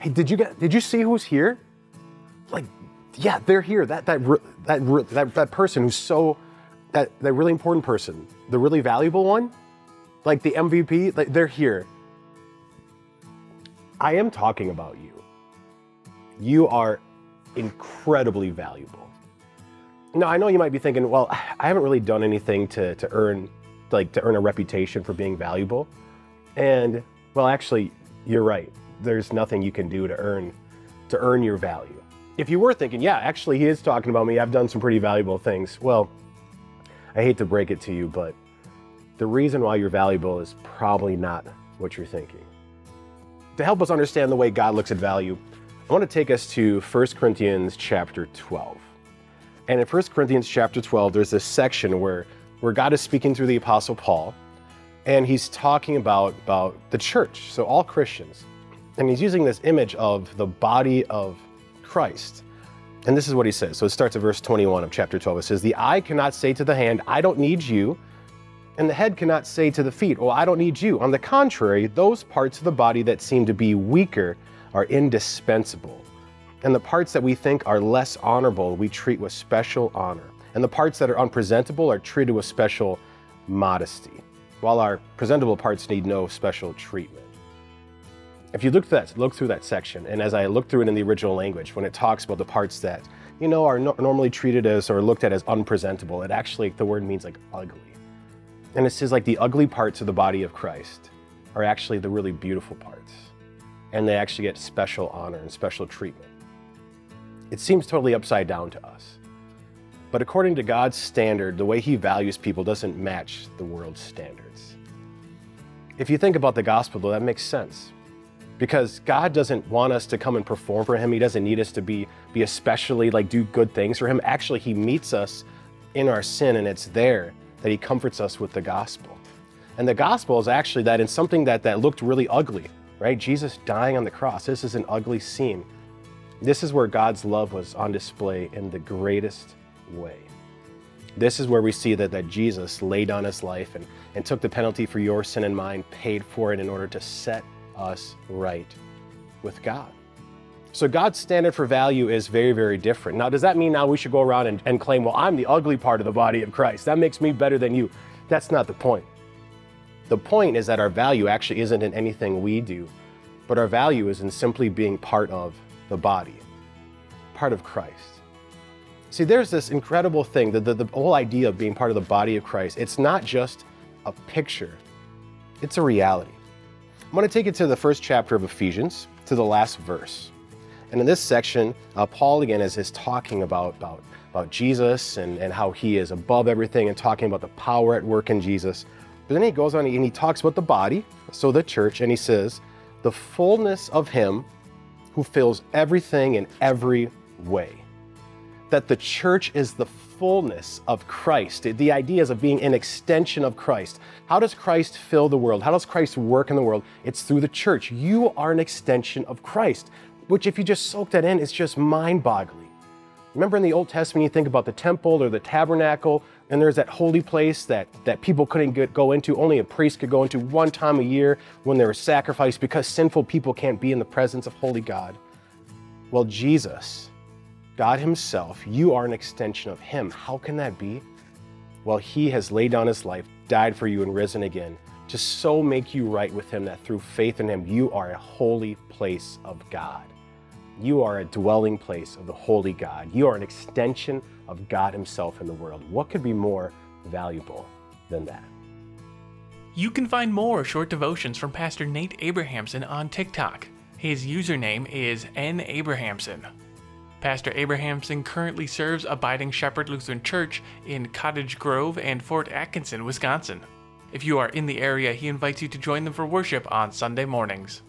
Hey, did you get? Did you see who's here? Like, yeah, they're here. That that that that that person who's so that that really important person, the really valuable one, like the MVP. Like they're here. I am talking about you. You are incredibly valuable. Now, I know you might be thinking, well, I haven't really done anything to, to earn like to earn a reputation for being valuable. And well, actually, you're right. There's nothing you can do to earn to earn your value. If you were thinking, yeah, actually he is talking about me. I've done some pretty valuable things. Well, I hate to break it to you, but the reason why you're valuable is probably not what you're thinking. To help us understand the way God looks at value, I want to take us to 1 Corinthians chapter 12. And in 1 Corinthians chapter 12, there's this section where, where God is speaking through the Apostle Paul, and he's talking about, about the church, so all Christians. And he's using this image of the body of Christ. And this is what he says. So it starts at verse 21 of chapter 12. It says, The eye cannot say to the hand, I don't need you. And the head cannot say to the feet, Well, I don't need you. On the contrary, those parts of the body that seem to be weaker are indispensable. And the parts that we think are less honorable, we treat with special honor. And the parts that are unpresentable are treated with special modesty, while our presentable parts need no special treatment. If you look through that, look through that section, and as I look through it in the original language, when it talks about the parts that you know are no- normally treated as or looked at as unpresentable, it actually the word means like ugly, and it says like the ugly parts of the body of Christ are actually the really beautiful parts, and they actually get special honor and special treatment. It seems totally upside down to us, but according to God's standard, the way He values people doesn't match the world's standards. If you think about the gospel, though, that makes sense because God doesn't want us to come and perform for him. He doesn't need us to be be especially like do good things for him. Actually, he meets us in our sin and it's there that he comforts us with the gospel. And the gospel is actually that in something that that looked really ugly, right? Jesus dying on the cross. This is an ugly scene. This is where God's love was on display in the greatest way. This is where we see that, that Jesus laid down his life and, and took the penalty for your sin and mine, paid for it in order to set us right with God. So God's standard for value is very, very different. Now, does that mean now we should go around and, and claim, well, I'm the ugly part of the body of Christ? That makes me better than you. That's not the point. The point is that our value actually isn't in anything we do, but our value is in simply being part of the body, part of Christ. See, there's this incredible thing that the, the whole idea of being part of the body of Christ, it's not just a picture, it's a reality. I'm going to take it to the first chapter of Ephesians, to the last verse. And in this section, uh, Paul again is, is talking about, about, about Jesus and, and how he is above everything and talking about the power at work in Jesus. But then he goes on and he talks about the body, so the church, and he says, the fullness of him who fills everything in every way. That the church is the fullness of Christ. The idea is of being an extension of Christ. How does Christ fill the world? How does Christ work in the world? It's through the church. You are an extension of Christ, which, if you just soak that in, it's just mind boggling. Remember in the Old Testament, you think about the temple or the tabernacle, and there's that holy place that, that people couldn't get, go into, only a priest could go into one time a year when there was sacrifice because sinful people can't be in the presence of holy God. Well, Jesus, God Himself, you are an extension of Him. How can that be? Well, He has laid down His life, died for you, and risen again to so make you right with Him that through faith in Him, you are a holy place of God. You are a dwelling place of the holy God. You are an extension of God Himself in the world. What could be more valuable than that? You can find more short devotions from Pastor Nate Abrahamson on TikTok. His username is N. Pastor Abrahamson currently serves Abiding Shepherd Lutheran Church in Cottage Grove and Fort Atkinson, Wisconsin. If you are in the area, he invites you to join them for worship on Sunday mornings.